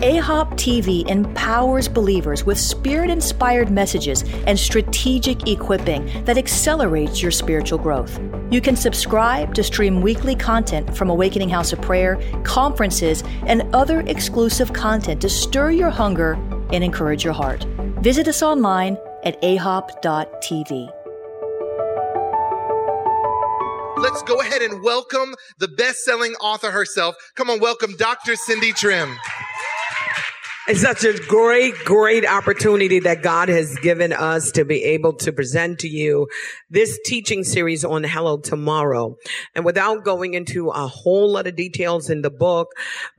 AHOP TV empowers believers with spirit inspired messages and strategic equipping that accelerates your spiritual growth. You can subscribe to stream weekly content from Awakening House of Prayer, conferences, and other exclusive content to stir your hunger and encourage your heart. Visit us online at ahop.tv. Let's go ahead and welcome the best selling author herself. Come on, welcome Dr. Cindy Trimm. It's such a great, great opportunity that God has given us to be able to present to you this teaching series on Hello Tomorrow. And without going into a whole lot of details in the book,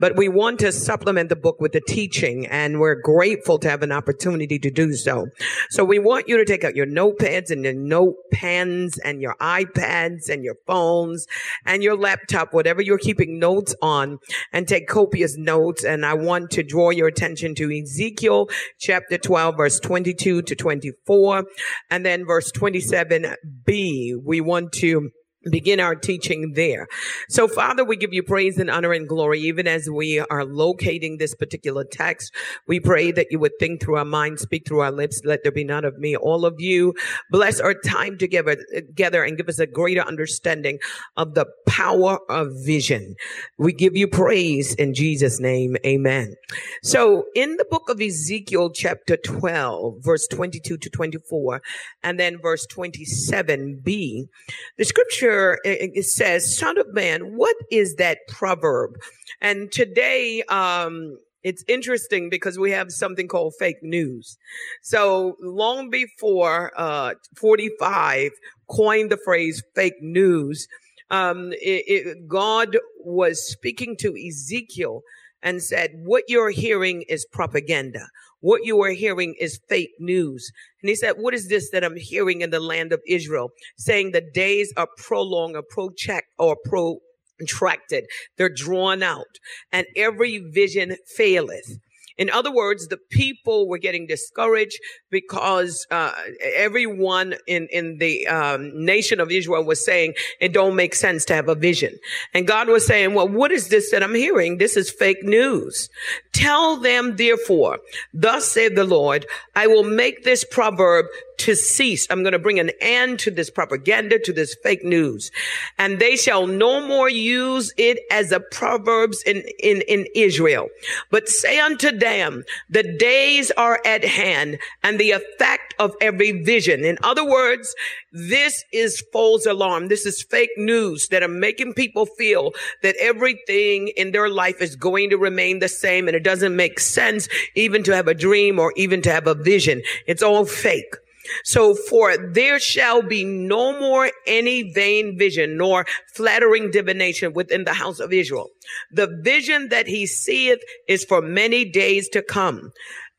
but we want to supplement the book with the teaching and we're grateful to have an opportunity to do so. So we want you to take out your notepads and your note pens and your iPads and your phones and your laptop, whatever you're keeping notes on and take copious notes. And I want to draw your attention to Ezekiel chapter 12, verse 22 to 24. And then verse 27b, we want to begin our teaching there. So Father, we give you praise and honor and glory, even as we are locating this particular text. We pray that you would think through our minds, speak through our lips. Let there be none of me, all of you. Bless our time together, together and give us a greater understanding of the power of vision. We give you praise in Jesus name. Amen. So in the book of Ezekiel, chapter 12, verse 22 to 24, and then verse 27b, the scripture it says, son of man, what is that proverb? And today, um, it's interesting because we have something called fake news. So long before, uh, 45 coined the phrase fake news, um, it, it, God was speaking to Ezekiel and said, what you're hearing is propaganda. What you are hearing is fake news. And he said, what is this that I'm hearing in the land of Israel? Saying the days are prolonged or or protracted. They're drawn out and every vision faileth. In other words, the people were getting discouraged because uh, everyone in in the um, nation of Israel was saying it don't make sense to have a vision, and God was saying, "Well, what is this that I'm hearing? This is fake news. Tell them, therefore, thus saith the Lord, I will make this proverb to cease. I'm going to bring an end to this propaganda, to this fake news. And they shall no more use it as a proverbs in, in, in Israel. But say unto them, the days are at hand and the effect of every vision. In other words, this is false alarm. This is fake news that are making people feel that everything in their life is going to remain the same and it doesn't make sense even to have a dream or even to have a vision. It's all fake. So for there shall be no more any vain vision nor flattering divination within the house of Israel. The vision that he seeth is for many days to come.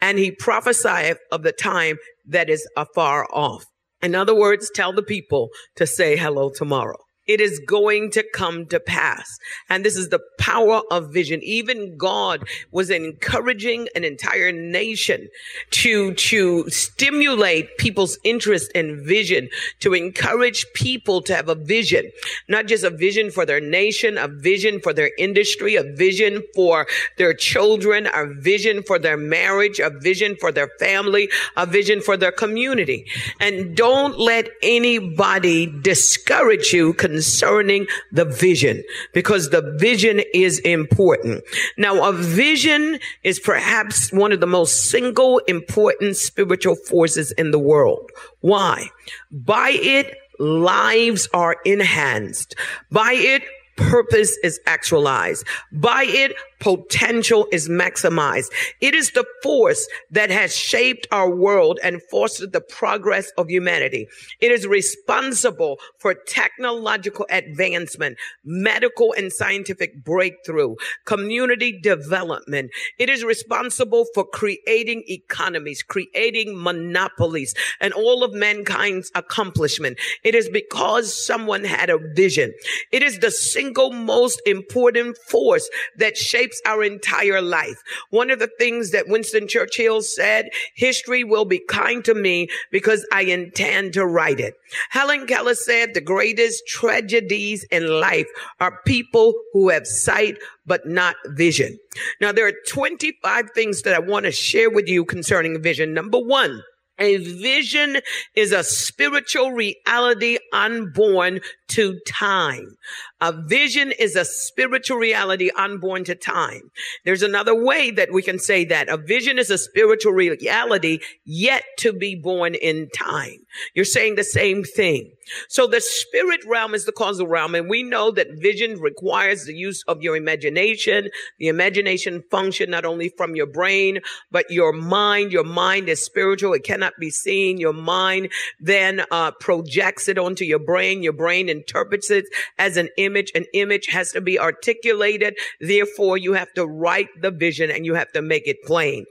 And he prophesieth of the time that is afar off. In other words, tell the people to say hello tomorrow. It is going to come to pass. And this is the power of vision. Even God was encouraging an entire nation to, to stimulate people's interest in vision, to encourage people to have a vision, not just a vision for their nation, a vision for their industry, a vision for their children, a vision for their marriage, a vision for their family, a vision for their community. And don't let anybody discourage you concerning the vision because the vision is important. Now, a vision is perhaps one of the most single important spiritual forces in the world. Why? By it, lives are enhanced. By it, purpose is actualized. By it, potential is maximized. It is the force that has shaped our world and fostered the progress of humanity. It is responsible for technological advancement, medical and scientific breakthrough, community development. It is responsible for creating economies, creating monopolies, and all of mankind's accomplishment. It is because someone had a vision. It is the single most important force that shapes our entire life. One of the things that Winston Churchill said, history will be kind to me because I intend to write it. Helen Keller said the greatest tragedies in life are people who have sight but not vision. Now there are 25 things that I want to share with you concerning vision. Number one, a vision is a spiritual reality unborn to time. A vision is a spiritual reality unborn to time. There's another way that we can say that. A vision is a spiritual reality yet to be born in time. You're saying the same thing. So the spirit realm is the causal realm. And we know that vision requires the use of your imagination. The imagination function not only from your brain, but your mind. Your mind is spiritual. It cannot be seen. Your mind then uh, projects it onto your brain. Your brain interprets it as an image. An image has to be articulated. Therefore, you have to write the vision and you have to make it plain.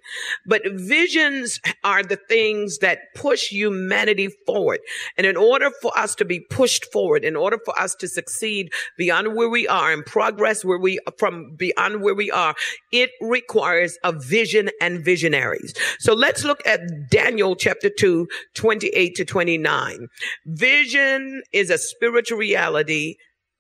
But visions are the things that push humanity forward. And in order for us to be pushed forward, in order for us to succeed beyond where we are and progress where we from beyond where we are, it requires a vision and visionaries. So let's look at Daniel chapter 2, 28 to 29. Vision is a spiritual reality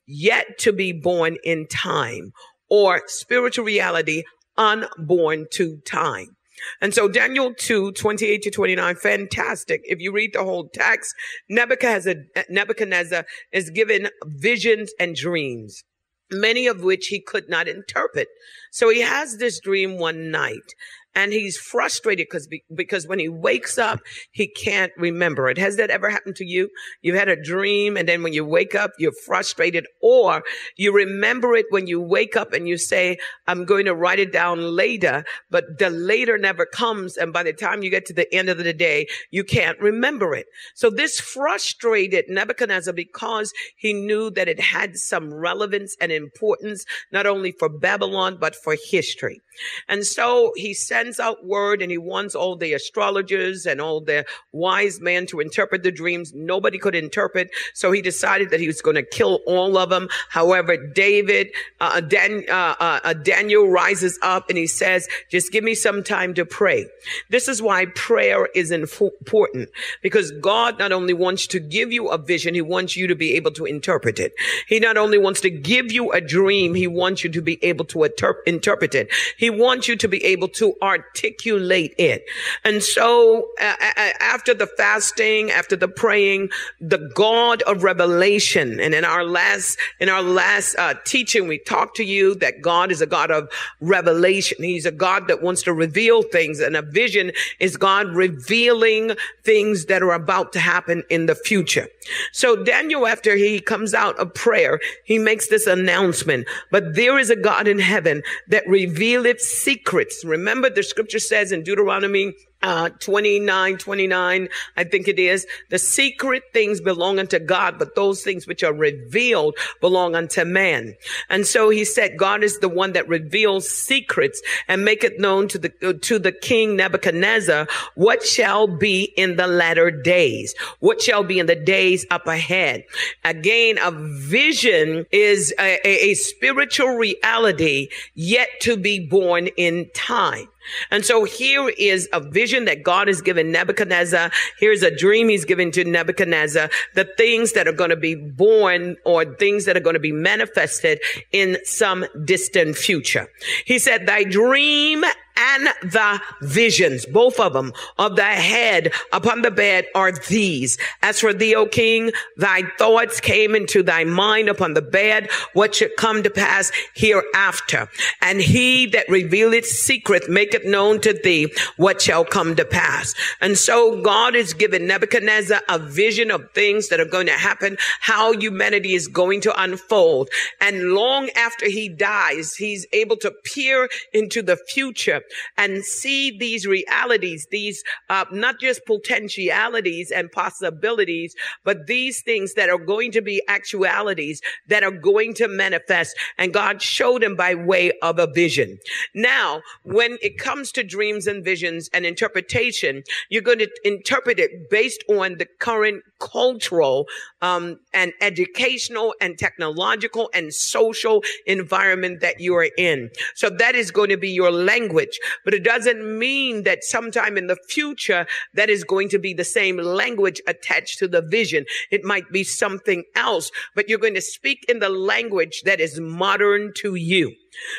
yet to be born in time or spiritual reality unborn to time. And so Daniel 2, 28 to 29, fantastic. If you read the whole text, Nebuchadnezzar, Nebuchadnezzar is given visions and dreams, many of which he could not interpret. So he has this dream one night and he's frustrated because because when he wakes up he can't remember it. Has that ever happened to you? You've had a dream and then when you wake up you're frustrated or you remember it when you wake up and you say i'm going to write it down later but the later never comes and by the time you get to the end of the day you can't remember it. So this frustrated nebuchadnezzar because he knew that it had some relevance and importance not only for babylon but for history. And so he sends out word and he wants all the astrologers and all the wise men to interpret the dreams. Nobody could interpret. So he decided that he was going to kill all of them. However, David, uh, Dan, uh, uh, uh, Daniel rises up and he says, just give me some time to pray. This is why prayer is important because God not only wants to give you a vision, he wants you to be able to interpret it. He not only wants to give you a dream, he wants you to be able to interpret it. He wants you to be able to it. And so uh, after the fasting, after the praying, the God of revelation, and in our last, in our last uh, teaching, we talked to you that God is a God of revelation. He's a God that wants to reveal things and a vision is God revealing things that are about to happen in the future. So Daniel, after he comes out of prayer, he makes this announcement, but there is a God in heaven that revealeth secrets. Remember the scripture says in Deuteronomy uh, 29, 29, I think it is. The secret things belong unto God, but those things which are revealed belong unto man. And so he said, God is the one that reveals secrets and make it known to the, to the king Nebuchadnezzar what shall be in the latter days, what shall be in the days up ahead. Again, a vision is a, a, a spiritual reality yet to be born in time. And so here is a vision that God has given Nebuchadnezzar. Here's a dream he's given to Nebuchadnezzar. The things that are going to be born or things that are going to be manifested in some distant future. He said, thy dream and the visions, both of them, of the head upon the bed are these. As for thee, O king, thy thoughts came into thy mind upon the bed, what should come to pass hereafter. And he that revealeth secret maketh known to thee what shall come to pass. And so God is giving Nebuchadnezzar a vision of things that are going to happen, how humanity is going to unfold. And long after he dies, he's able to peer into the future and see these realities, these uh, not just potentialities and possibilities, but these things that are going to be actualities that are going to manifest. And God showed him by way of a vision. Now, when it comes to dreams and visions and interpretation, you're going to interpret it based on the current cultural um, and educational and technological and social environment that you are in. So that is going to be your language, but it doesn't mean that sometime in the future that is going to be the same language attached to the vision. It might be something else, but you're going to speak in the language that is modern to you.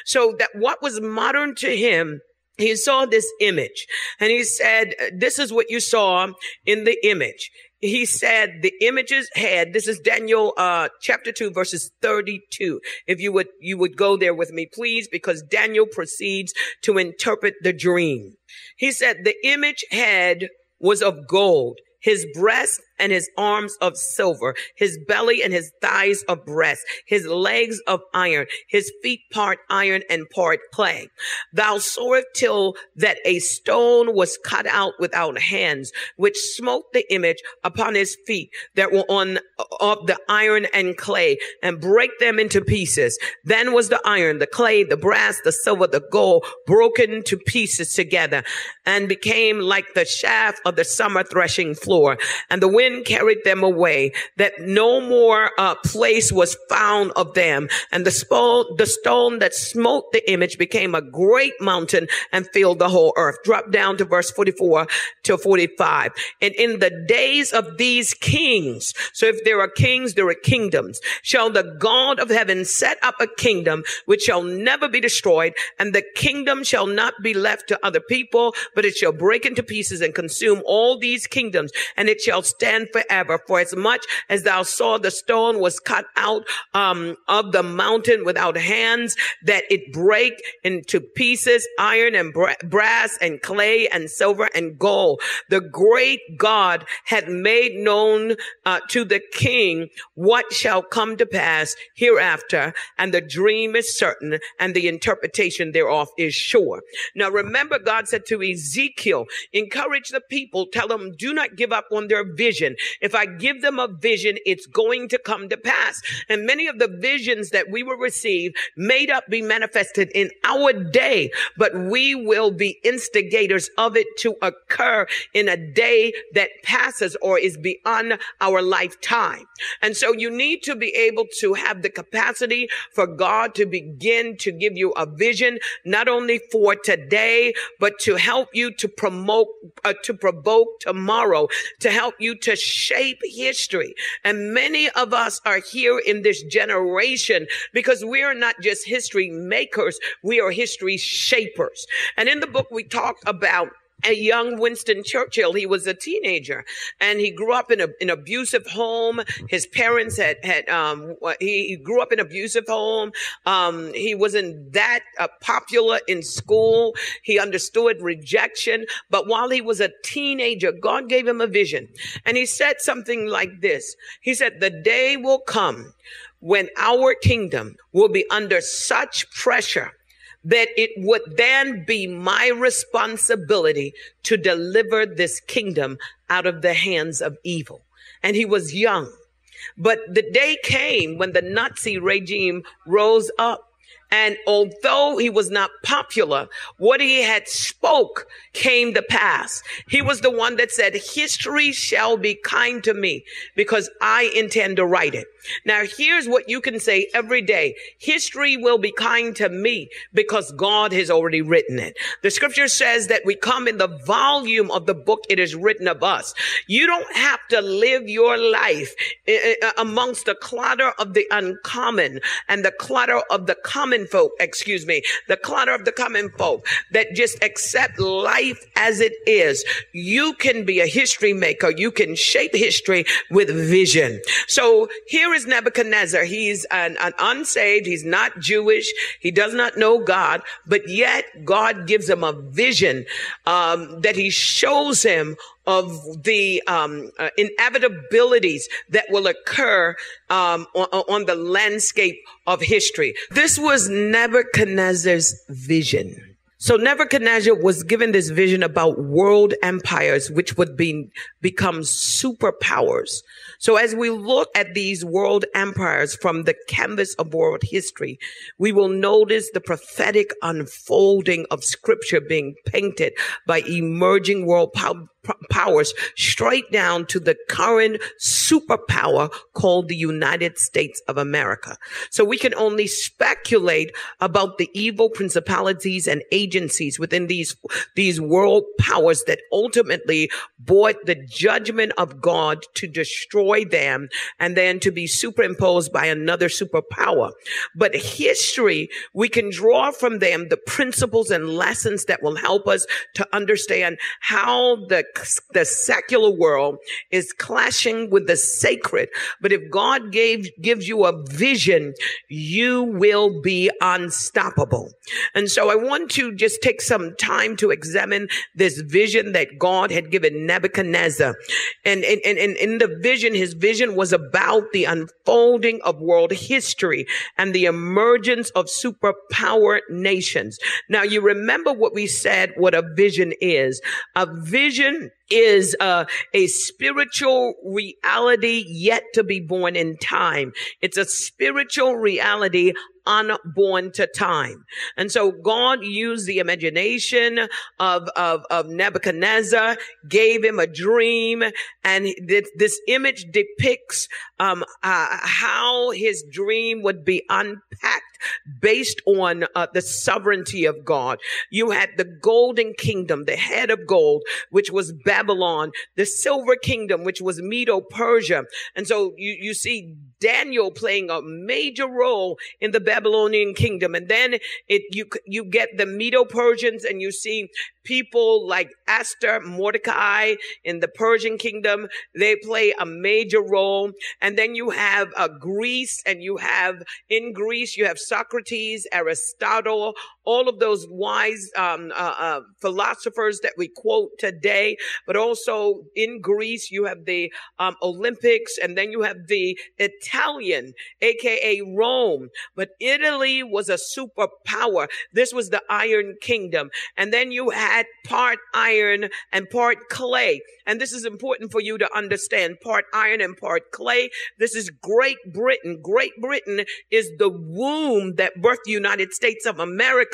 So that what was modern to him he saw this image and he said, this is what you saw in the image. He said the images had this is daniel uh chapter 2 verses 32 if you would you would go there with me please because daniel proceeds to interpret the dream. He said the image head was of gold. His breast and his arms of silver, his belly and his thighs of brass, his legs of iron, his feet part iron and part clay. Thou sawest till that a stone was cut out without hands, which smote the image upon his feet that were on of the iron and clay and break them into pieces. Then was the iron, the clay, the brass, the silver, the gold broken to pieces together and became like the shaft of the summer threshing floor. And the wind wind carried them away, that no more uh, place was found of them. And the, the stone that smote the image became a great mountain and filled the whole earth. Drop down to verse 44 to 45. And in the days of these kings, so if there are kings, there are kingdoms, shall the God of heaven set up a kingdom which shall never be destroyed, and the kingdom shall not be left to other people, but it shall break into pieces and consume all these kingdoms, and it shall stand forever. For as much as thou saw the stone was cut out um, of the mountain without hands, that it break into pieces, iron and bra- brass and clay and silver and gold. The great God had made known uh, to the king what shall come to pass hereafter, and the dream is certain, and the interpretation thereof is sure. Now remember, God said to Ezekiel, encourage the people, tell them, do not give up on their vision vision. If I give them a vision, it's going to come to pass. And many of the visions that we will receive may not be manifested in our day, but we will be instigators of it to occur in a day that passes or is beyond our lifetime. And so you need to be able to have the capacity for God to begin to give you a vision, not only for today, but to help you to promote, uh, to provoke tomorrow, to help you to shape history. And many of us are here in this generation because we are not just history makers, we are history shapers. And in the book, we talk about a young Winston Churchill. He was a teenager and he grew up in a, an abusive home. His parents had, had, um, he, he grew up in abusive home. Um, he wasn't that uh, popular in school. He understood rejection. But while he was a teenager, God gave him a vision and he said something like this. He said, the day will come when our kingdom will be under such pressure that it would then be my responsibility to deliver this kingdom out of the hands of evil. And he was young. But the day came when the Nazi regime rose up and although he was not popular, what he had spoke came to pass. He was the one that said, history shall be kind to me because I intend to write it. Now here's what you can say every day. History will be kind to me because God has already written it. The scripture says that we come in the volume of the book it is written of us. You don't have to live your life eh, eh, amongst the clutter of the uncommon and the clutter of the common common folk, excuse me, the clutter of the common folk that just accept life as it is. You can be a history maker. You can shape history with vision. So here is Nebuchadnezzar. He's an, an unsaved. He's not Jewish. He does not know God, but yet God gives him a vision um, that he shows him of the um, uh, inevitabilities that will occur um, on, on the landscape of history. This was Nebuchadnezzar's vision. So Nebuchadnezzar was given this vision about world empires, which would be, become superpowers. So as we look at these world empires from the canvas of world history, we will notice the prophetic unfolding of scripture being painted by emerging world pow- powers straight down to the current superpower called the United States of America. So we can only speculate about the evil principalities and agencies within these, these world powers that ultimately brought the judgment of God to destroy them and then to be superimposed by another superpower. But history, we can draw from them the principles and lessons that will help us to understand how the the secular world is clashing with the sacred. But if God gave, gives you a vision, you will be unstoppable. And so I want to just take some time to examine this vision that God had given Nebuchadnezzar. And, and, and, and in the vision, his vision was about the unfolding of world history and the emergence of superpower nations. Now you remember what we said, what a vision is. A vision is uh, a spiritual reality yet to be born in time. It's a spiritual reality unborn to time. And so God used the imagination of, of, of Nebuchadnezzar, gave him a dream, and this, this image depicts um, uh, how his dream would be unpacked based on uh, the sovereignty of God. You had the golden kingdom, the head of gold, which was Babylon, the silver kingdom, which was Medo Persia. And so you, you see Daniel playing a major role in the Babylonian kingdom. And then it, you, you get the Medo Persians and you see people like Esther, Mordecai in the Persian kingdom. They play a major role. And then you have uh, Greece and you have in Greece, you have Socrates, Aristotle, all of those wise um, uh, uh, philosophers that we quote today. But also in Greece, you have the um, Olympics and then you have the Italian, aka Rome. But Italy was a superpower. This was the Iron Kingdom. And then you had part iron and part clay. And this is important for you to understand part iron and part clay. This is Great Britain. Great Britain is the womb that birthed the United States of America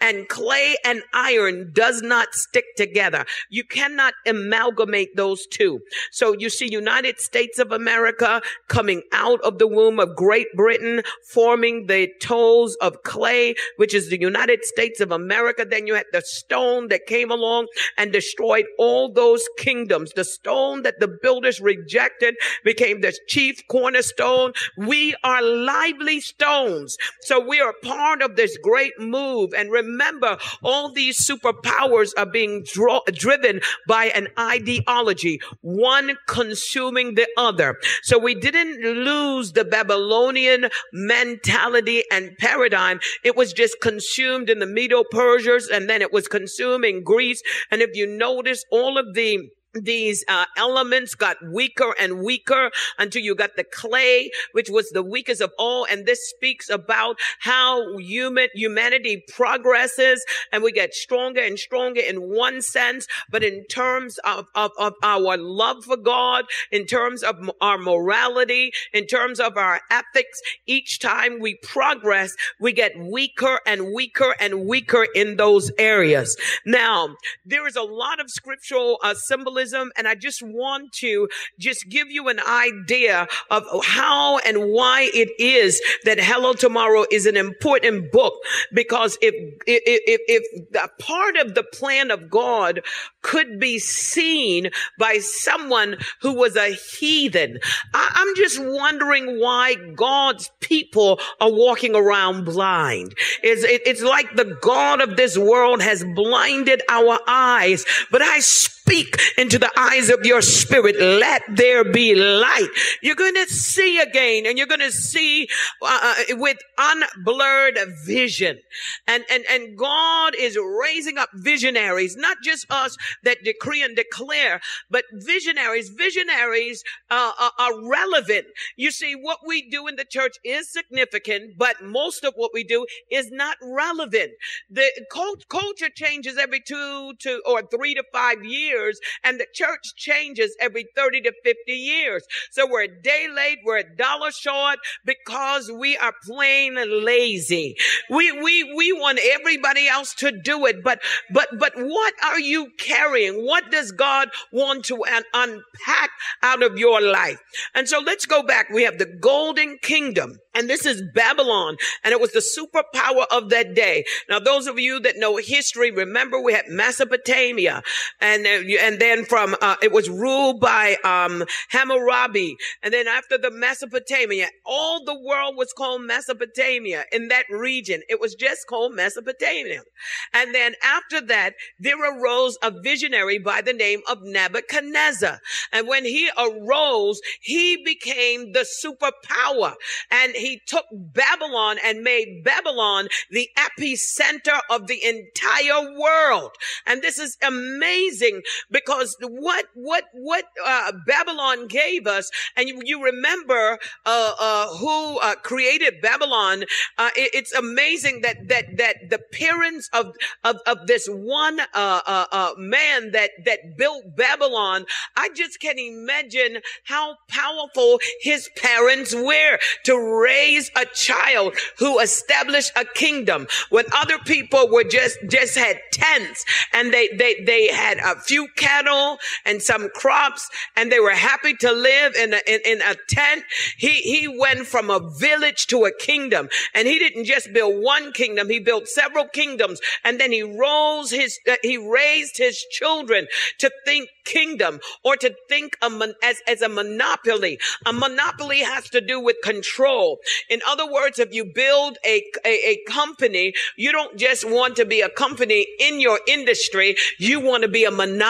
and clay and iron does not stick together. You cannot amalgamate those two. So you see United States of America coming out of the womb of Great Britain, forming the toes of clay, which is the United States of America. Then you had the stone that came along and destroyed all those kingdoms. The stone that the builders rejected became the chief cornerstone. We are lively stones. So we are part of this great move. And remember, all these superpowers are being draw, driven by an ideology, one consuming the other. So we didn't lose the Babylonian mentality and paradigm. It was just consumed in the Medo Persians and then it was consumed in Greece. And if you notice all of the these uh, elements got weaker and weaker until you got the clay, which was the weakest of all. And this speaks about how human humanity progresses and we get stronger and stronger in one sense, but in terms of, of, of our love for God, in terms of our morality, in terms of our ethics, each time we progress, we get weaker and weaker and weaker in those areas. Now, there is a lot of scriptural uh, symbolism And I just want to just give you an idea of how and why it is that Hello Tomorrow is an important book. Because if, if, if, if part of the plan of God could be seen by someone who was a heathen, I, I'm just wondering why God's people are walking around blind. It's, it, it's like the God of this world has blinded our eyes, but I speak into the eyes of your spirit. Let there be light. You're going to see again and you're going to see uh, uh, with unblurred vision. And, and, and God is raising up visionaries, not just us that decree and declare, but visionaries. Visionaries uh, are, are relevant. You see, what we do in the church is significant, but most of what we do is not relevant. The culture changes every two to or three to five years, and the church changes every 30 to 50 years. So we're a day late, we're a dollar short because we are plain lazy. We we we want everybody else to do it, but but but what are you carrying? What does God want to un- unpack out of your life? And so let's go back. We have the golden kingdom. And this is Babylon. And it was the superpower of that day. Now, those of you that know history, remember we had Mesopotamia. And, uh, and then from, uh, it was ruled by, um, Hammurabi. And then after the Mesopotamia, all the world was called Mesopotamia in that region. It was just called Mesopotamia. And then after that, there arose a visionary by the name of Nebuchadnezzar. And when he arose, he became the superpower and he he took Babylon and made Babylon the epicenter of the entire world. And this is amazing because what, what, what, uh, Babylon gave us, and you, you remember, uh, uh, who, uh, created Babylon, uh, it, it's amazing that, that, that the parents of, of, of this one, uh, man that, that built Babylon, I just can't imagine how powerful his parents were to raise raise a child who established a kingdom when other people were just, just had tents and they, they, they had a few cattle and some crops and they were happy to live in a, in, in a tent. He, he went from a village to a kingdom and he didn't just build one kingdom. He built several kingdoms and then he rose his, uh, he raised his children to think kingdom or to think mon- as, as a monopoly. A monopoly has to do with control. In other words, if you build a, a, a company, you don't just want to be a company in your industry. You want to be a monopoly.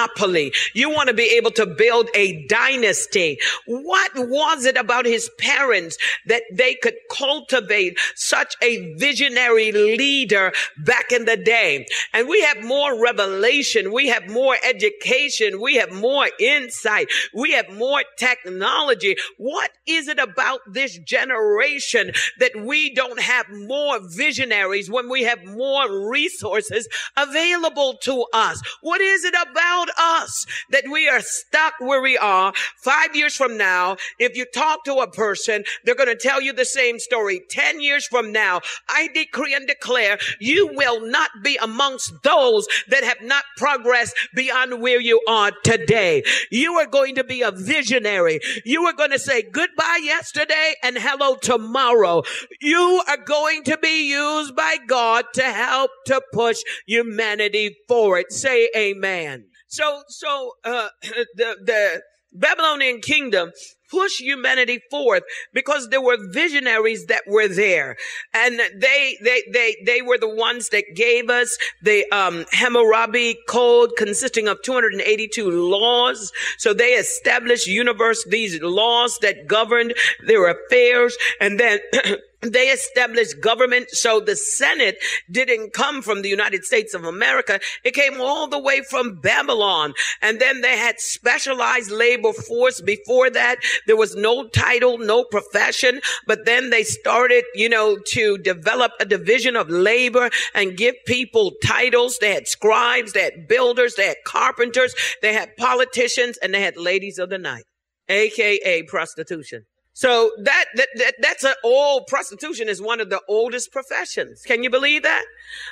You want to be able to build a dynasty. What was it about his parents that they could cultivate such a visionary leader back in the day? And we have more revelation. We have more education. We have more insight. We have more technology. What is it about this generation that we don't have more visionaries when we have more resources available to us? What is it about us that we are stuck where we are five years from now? If you talk to a person, they're going to tell you the same story. 10 years from now, I decree and declare you will not be amongst those that have not progressed beyond where you are today. You are going to be a visionary. You are going to say goodbye yesterday and hello tomorrow. You are going to be used by God to help to push humanity forward. Say amen. So, so, uh, the, the Babylonian kingdom push humanity forth because there were visionaries that were there. And they they they they were the ones that gave us the um hammurabi code consisting of 282 laws. So they established universe these laws that governed their affairs. And then they established government. So the Senate didn't come from the United States of America. It came all the way from Babylon. And then they had specialized labor force. Before that, there was no title, no profession. But then they started, you know, to develop a division of labor and give people titles. They had scribes, they had builders, they had carpenters, they had politicians, and they had ladies of the night, aka prostitution. So that, that, that that's an old prostitution is one of the oldest professions. Can you believe that?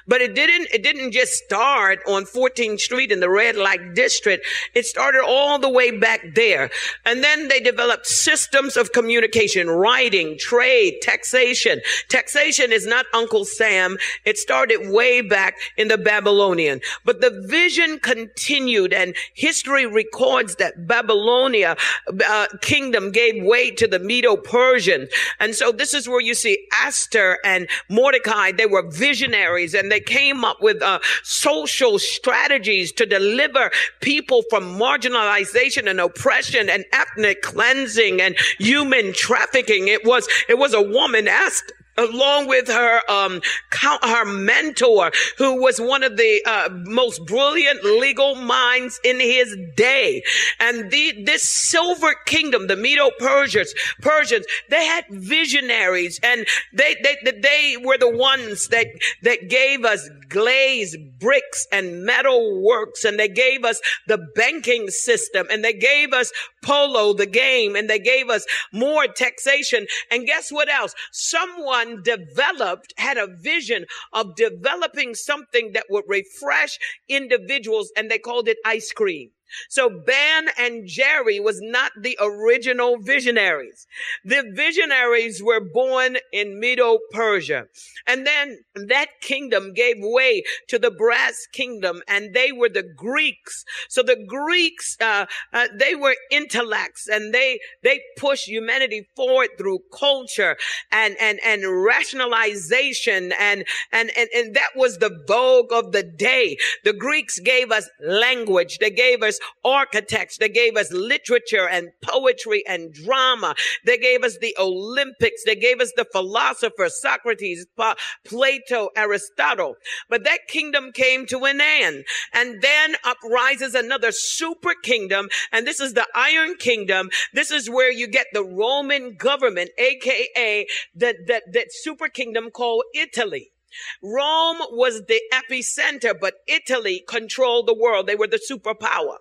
But it didn't, it didn't just start on 14th Street in the red light district. It started all the way back there. And then they developed systems of communication, writing, trade, taxation. Taxation is not Uncle Sam. It started way back in the Babylonian. But the vision continued and history records that Babylonia uh, kingdom gave way to the Medo-Persian. And so this is where you see Esther and Mordecai. They were visionaries and they came up with uh, social strategies to deliver people from marginalization and oppression and ethnic cleansing and human trafficking. It was, it was a woman asked along with her um her mentor who was one of the uh, most brilliant legal minds in his day. And the this silver kingdom the medo persians persians they had visionaries and they they they were the ones that that gave us glazed bricks and metal works and they gave us the banking system and they gave us polo the game and they gave us more taxation and guess what else someone developed, had a vision of developing something that would refresh individuals and they called it ice cream. So Ben and Jerry was not the original visionaries. The visionaries were born in Medo Persia. And then that kingdom gave way to the brass kingdom and they were the Greeks. So the Greeks, uh, uh, they were intellects and they, they pushed humanity forward through culture and, and, and rationalization. And, and, and, and that was the vogue of the day. The Greeks gave us language. They gave us architects. They gave us literature and poetry and drama. They gave us the Olympics. They gave us the philosophers, Socrates, Plato, Aristotle. But that kingdom came to an end. And then uprises another super kingdom. And this is the Iron Kingdom. This is where you get the Roman government, aka that, that, that super kingdom called Italy. Rome was the epicenter, but Italy controlled the world. They were the superpower.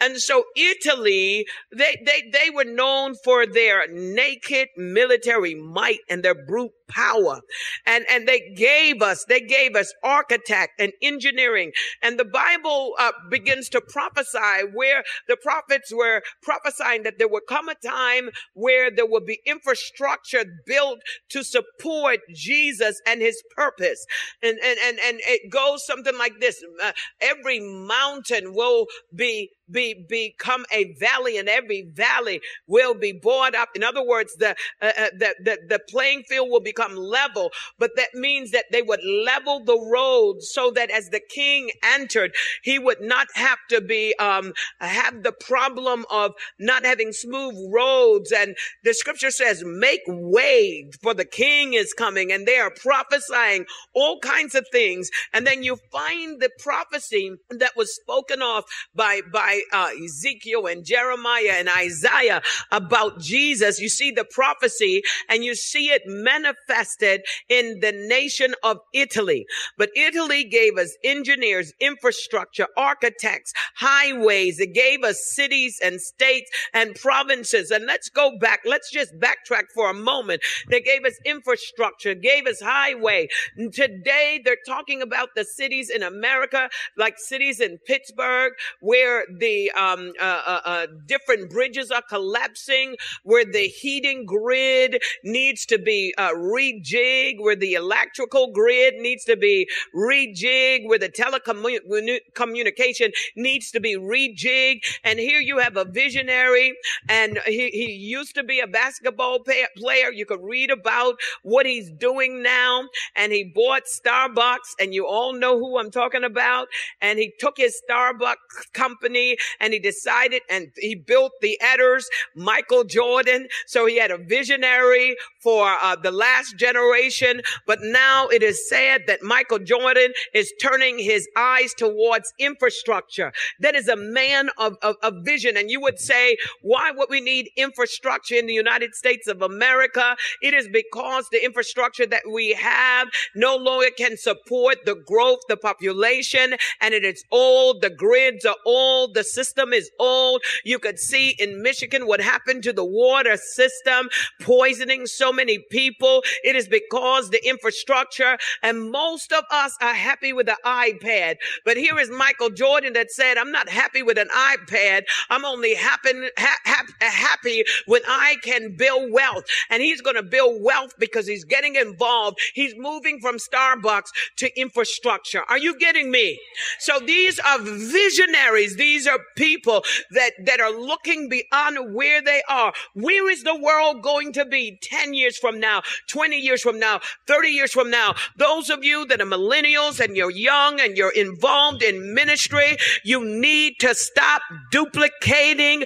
And so Italy, they, they, they were known for their naked military might and their brute power. And, and they gave us, they gave us architect and engineering. And the Bible uh, begins to prophesy where the prophets were prophesying that there would come a time where there would be infrastructure built to support Jesus and his purpose. And, and, and, and it goes something like this. Uh, every mountain will be be become a valley and every valley will be bought up. In other words the, uh, uh, the, the the playing field will become level but that means that they would level the road so that as the king entered he would not have to be um have the problem of not having smooth roads. And the scripture says make way for the king is coming and they are prophesying all kinds of things. And then you find the prophecy that was spoken of by by uh, Ezekiel and Jeremiah and Isaiah about Jesus. You see the prophecy and you see it manifested in the nation of Italy. But Italy gave us engineers, infrastructure, architects, highways. It gave us cities and states and provinces. And let's go back. Let's just backtrack for a moment. They gave us infrastructure, gave us highway. Today they're talking about the cities in America, like cities in Pittsburgh, where the the um, uh, uh, uh, different bridges are collapsing, where the heating grid needs to be uh, rejigged, where the electrical grid needs to be rejigged, where the telecommunication needs to be rejigged. And here you have a visionary, and he, he used to be a basketball player. You could read about what he's doing now, and he bought Starbucks, and you all know who I'm talking about. And he took his Starbucks company and he decided and he built the Edders, Michael Jordan. So he had a visionary for uh, the last generation. But now it is said that Michael Jordan is turning his eyes towards infrastructure. That is a man of, of, of vision. And you would say, why would we need infrastructure in the United States of America? It is because the infrastructure that we have no longer can support the growth, the population, and it is old. The grids are old. The system is old. You could see in Michigan what happened to the water system, poisoning so many people. It is because the infrastructure and most of us are happy with the iPad. But here is Michael Jordan that said, I'm not happy with an iPad. I'm only happy, ha- happy when I can build wealth. And he's going to build wealth because he's getting involved. He's moving from Starbucks to infrastructure. Are you getting me? So these are visionaries. These are people that, that are looking beyond where they are. Where is the world going to be 10 years from now, 20 years from now, 30 years from now? Those of you that are millennials and you're young and you're involved in ministry, you need to stop duplicating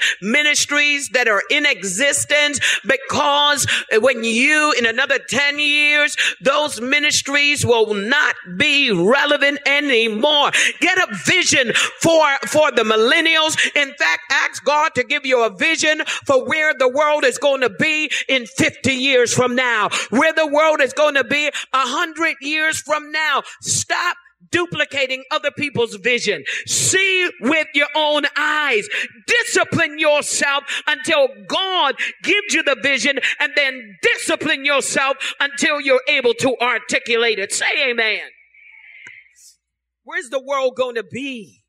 that are in existence because when you, in another 10 years, those ministries will not be relevant anymore. Get a vision for, for the millennials. In fact, ask God to give you a vision for where the world is going to be in 50 years from now, where the world is going to be a hundred years from now. Stop duplicating other people's vision. See with your own eyes. Discipline yourself until God gives you the vision and then discipline yourself until you're able to articulate it. Say amen. Where's the world going to be?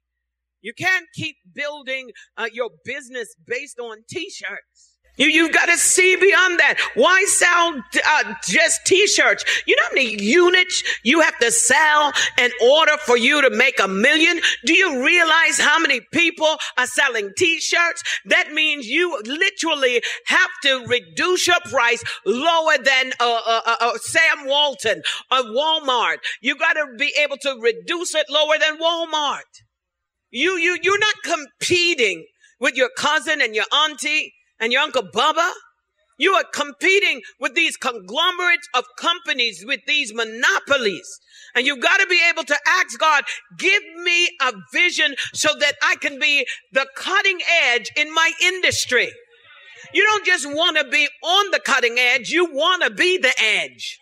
You can't keep building uh, your business based on t-shirts. You, you've got to see beyond that. Why sell uh, just t-shirts? You know how many units you have to sell in order for you to make a million? Do you realize how many people are selling t-shirts? That means you literally have to reduce your price lower than uh, uh, uh, uh Sam Walton or Walmart. You got to be able to reduce it lower than Walmart. You, you, you're not competing with your cousin and your auntie and your Uncle Bubba. You are competing with these conglomerates of companies, with these monopolies. And you've got to be able to ask God, give me a vision so that I can be the cutting edge in my industry. You don't just want to be on the cutting edge. You want to be the edge.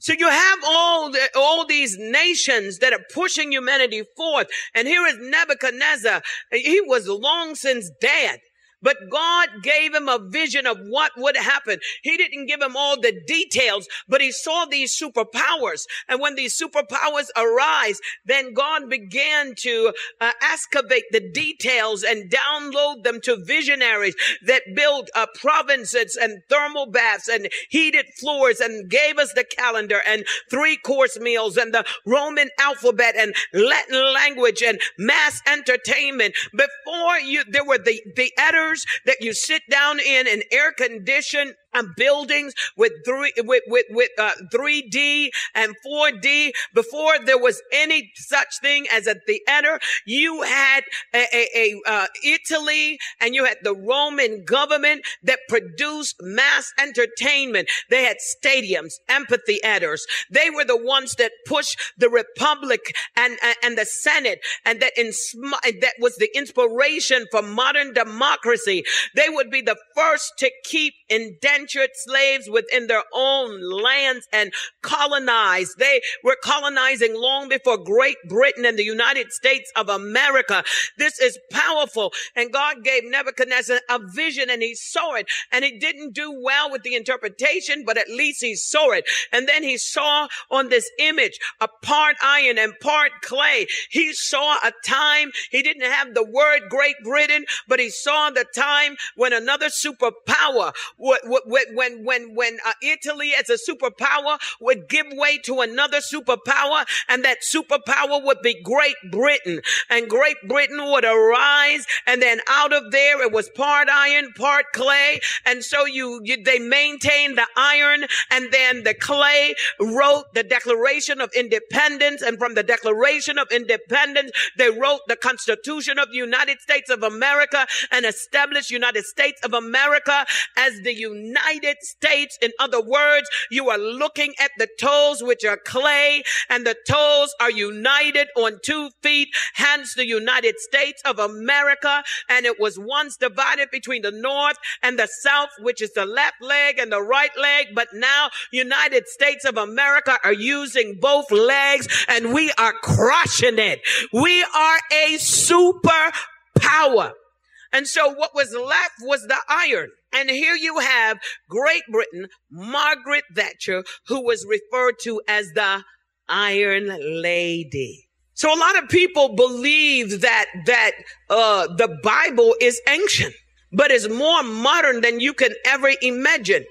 So you have all the, all these nations that are pushing humanity forth. And here is Nebuchadnezzar. He was long since dead. But God gave him a vision of what would happen. He didn't give him all the details, but he saw these superpowers. And when these superpowers arise, then God began to uh, excavate the details and download them to visionaries that built uh, provinces and thermal baths and heated floors and gave us the calendar and three course meals and the Roman alphabet and Latin language and mass entertainment. Before you, there were the, the editors that you sit down in an air conditioned um, buildings with three with with with uh, 3D and 4D before there was any such thing as a theater. You had a, a, a uh, Italy and you had the Roman government that produced mass entertainment. They had stadiums, amphitheaters. They were the ones that pushed the republic and and, and the Senate, and that in that was the inspiration for modern democracy. They would be the first to keep indentured indentured slaves within their own lands and colonized. They were colonizing long before Great Britain and the United States of America. This is powerful. And God gave Nebuchadnezzar a vision and he saw it. And he didn't do well with the interpretation, but at least he saw it. And then he saw on this image a part iron and part clay. He saw a time. He didn't have the word Great Britain, but he saw the time when another superpower would, would, when when when uh, Italy as a superpower would give way to another superpower, and that superpower would be Great Britain, and Great Britain would arise, and then out of there it was part iron, part clay, and so you, you they maintained the iron, and then the clay wrote the Declaration of Independence, and from the Declaration of Independence they wrote the Constitution of the United States of America and established United States of America as the United United States. In other words, you are looking at the toes, which are clay, and the toes are united on two feet, hence the United States of America. And it was once divided between the North and the South, which is the left leg and the right leg. But now United States of America are using both legs and we are crushing it. We are a super power. And so what was left was the iron. And here you have Great Britain, Margaret Thatcher, who was referred to as the Iron Lady. So a lot of people believe that, that, uh, the Bible is ancient, but is more modern than you can ever imagine.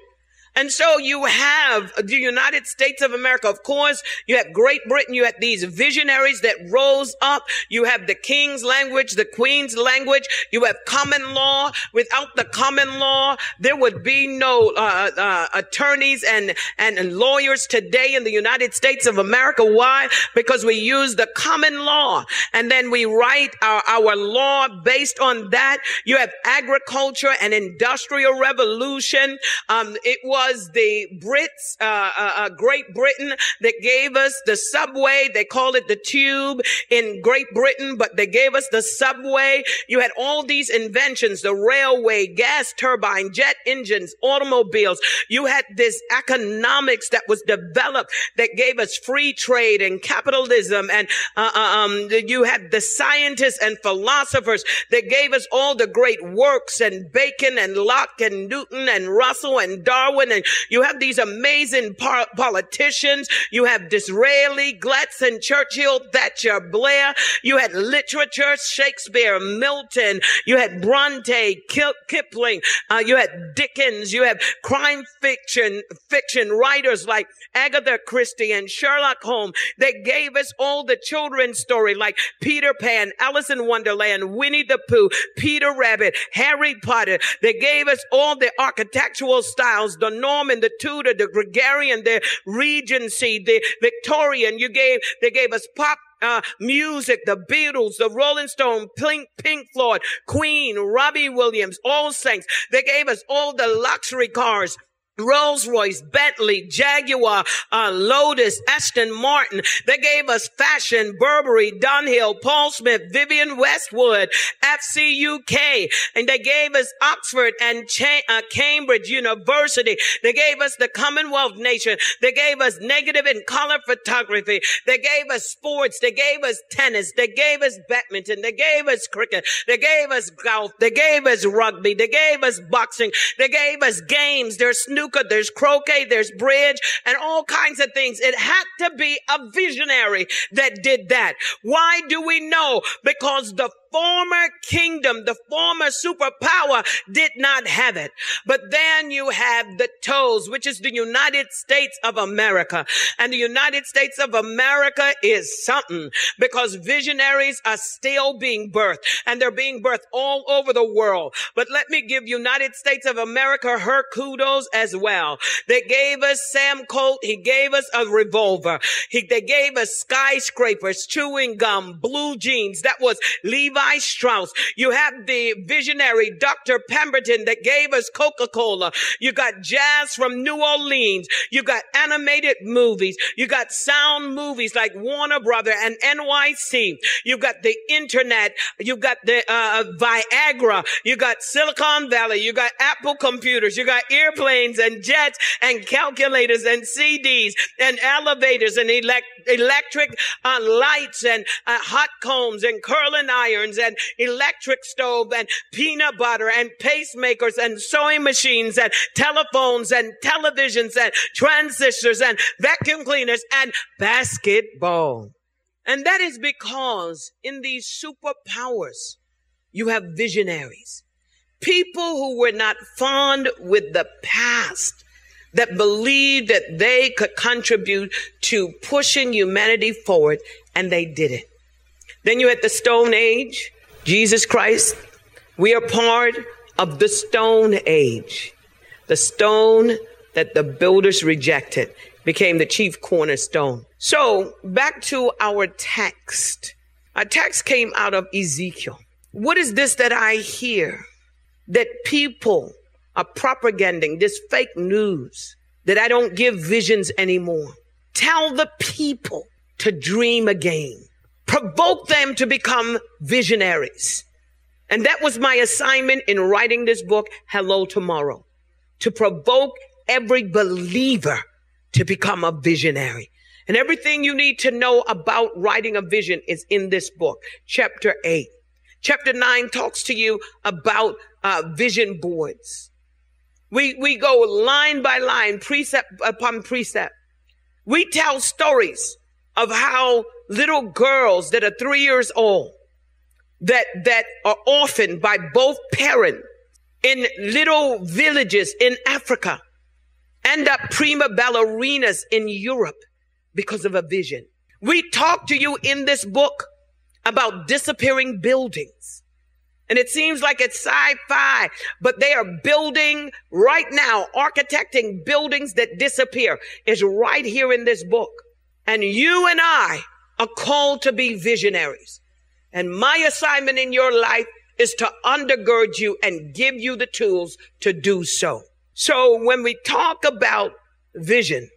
And so you have the United States of America. Of course, you have Great Britain. You have these visionaries that rose up. You have the king's language, the queen's language. You have common law. Without the common law, there would be no uh, uh, attorneys and, and lawyers today in the United States of America. Why? Because we use the common law and then we write our, our law based on that. You have agriculture and industrial revolution. Um, it was was the Brits, uh, uh, uh, Great Britain that gave us the subway. They call it the tube in Great Britain, but they gave us the subway. You had all these inventions, the railway, gas turbine, jet engines, automobiles. You had this economics that was developed that gave us free trade and capitalism. And, uh, uh um, you had the scientists and philosophers that gave us all the great works and Bacon and Locke and Newton and Russell and Darwin and you have these amazing par- politicians. You have Disraeli, Gladstone, Churchill, Thatcher, Blair. You had literature, Shakespeare, Milton. You had Bronte, Kipling. Uh, you had Dickens. You have crime fiction, fiction writers like Agatha Christie and Sherlock Holmes. They gave us all the children's story like Peter Pan, Alice in Wonderland, Winnie the Pooh, Peter Rabbit, Harry Potter. They gave us all the architectural styles, the Norman, the Tudor, the Gregorian, the Regency, the Victorian. You gave, they gave us pop uh, music, the Beatles, the Rolling Stone, Pink, Pink Floyd, Queen, Robbie Williams, All Saints. They gave us all the luxury cars. Rolls Royce, Bentley, Jaguar, uh, Lotus, Aston Martin. They gave us fashion, Burberry, Dunhill, Paul Smith, Vivienne Westwood, FCUK, and they gave us Oxford and Cha- uh, Cambridge University. They gave us the Commonwealth Nation. They gave us negative and color photography. They gave us sports. They gave us tennis. They gave us badminton. They gave us cricket. They gave us golf. They gave us rugby. They gave us boxing. They gave us games. There's snooker there's croquet, there's bridge, and all kinds of things. It had to be a visionary that did that. Why do we know? Because the former kingdom, the former superpower did not have it. But then you have the toes, which is the United States of America. And the United States of America is something because visionaries are still being birthed and they're being birthed all over the world. But let me give United States of America her kudos as well. They gave us Sam Colt. He gave us a revolver. He, they gave us skyscrapers, chewing gum, blue jeans. That was Levi Levi. You have the visionary Dr. Pemberton that gave us Coca-Cola. You got jazz from New Orleans. You got animated movies. You got sound movies like Warner Brother and NYC. You got the internet. You got the uh, Viagra. You got Silicon Valley. You got Apple computers. You got airplanes and jets and calculators and CDs and elevators and elect- electric uh, lights and uh, hot combs and curling irons and electric stove and peanut butter and pacemakers and sewing machines and telephones and televisions and transistors and vacuum cleaners and basketball. And that is because in these superpowers, you have visionaries, people who were not fond with the past, that believed that they could contribute to pushing humanity forward, and they did it. Then you had the Stone Age, Jesus Christ. We are part of the Stone Age. The stone that the builders rejected became the chief cornerstone. So back to our text. Our text came out of Ezekiel. What is this that I hear? That people are propaganding this fake news that I don't give visions anymore. Tell the people to dream again provoke them to become visionaries. And that was my assignment in writing this book, Hello Tomorrow, to provoke every believer to become a visionary. And everything you need to know about writing a vision is in this book, chapter eight. Chapter 9 talks to you about uh, vision boards. We, we go line by line, precept upon precept. We tell stories of how little girls that are three years old that, that are orphaned by both parents in little villages in Africa end up prima ballerinas in Europe because of a vision. We talk to you in this book about disappearing buildings. And it seems like it's sci-fi, but they are building right now, architecting buildings that disappear is right here in this book. And you and I are called to be visionaries. And my assignment in your life is to undergird you and give you the tools to do so. So when we talk about vision,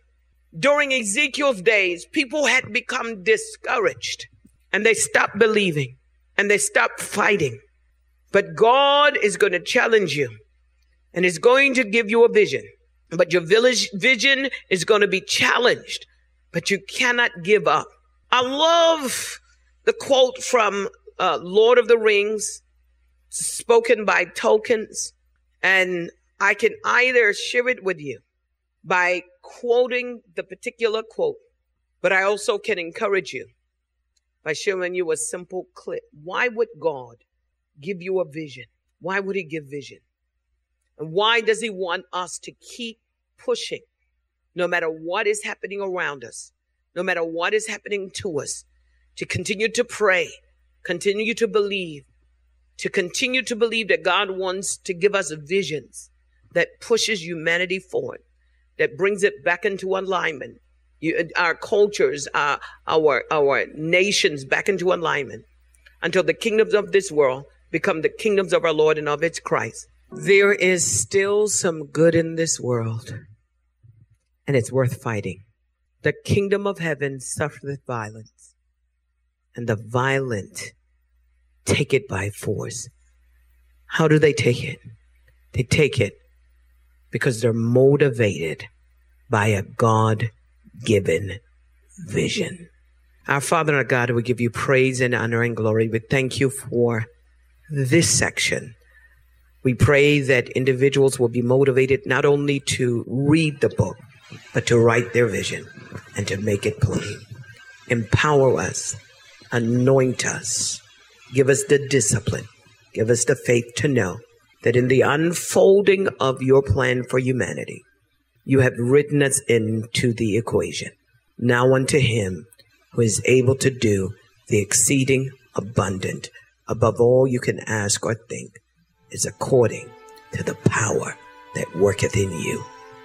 during Ezekiel's days, people had become discouraged and they stopped believing and they stopped fighting. But God is going to challenge you and is going to give you a vision. But your village vision is going to be challenged, but you cannot give up. I love the quote from uh, Lord of the Rings, spoken by Tolkien's, and I can either share it with you by quoting the particular quote, but I also can encourage you by showing you a simple clip. Why would God give you a vision? Why would He give vision? And why does He want us to keep pushing no matter what is happening around us, no matter what is happening to us, to continue to pray, continue to believe, to continue to believe that God wants to give us visions that pushes humanity forward, that brings it back into alignment, you, our cultures, uh, our our nations back into alignment, until the kingdoms of this world become the kingdoms of our Lord and of its Christ. There is still some good in this world, and it's worth fighting. The kingdom of heaven suffereth violence, and the violent take it by force. How do they take it? They take it because they're motivated by a God given vision. Our Father and our God, we give you praise and honor and glory. We thank you for this section. We pray that individuals will be motivated not only to read the book, but to write their vision and to make it plain. Empower us, anoint us, give us the discipline, give us the faith to know that in the unfolding of your plan for humanity, you have written us into the equation. Now unto him who is able to do the exceeding abundant above all you can ask or think is according to the power that worketh in you.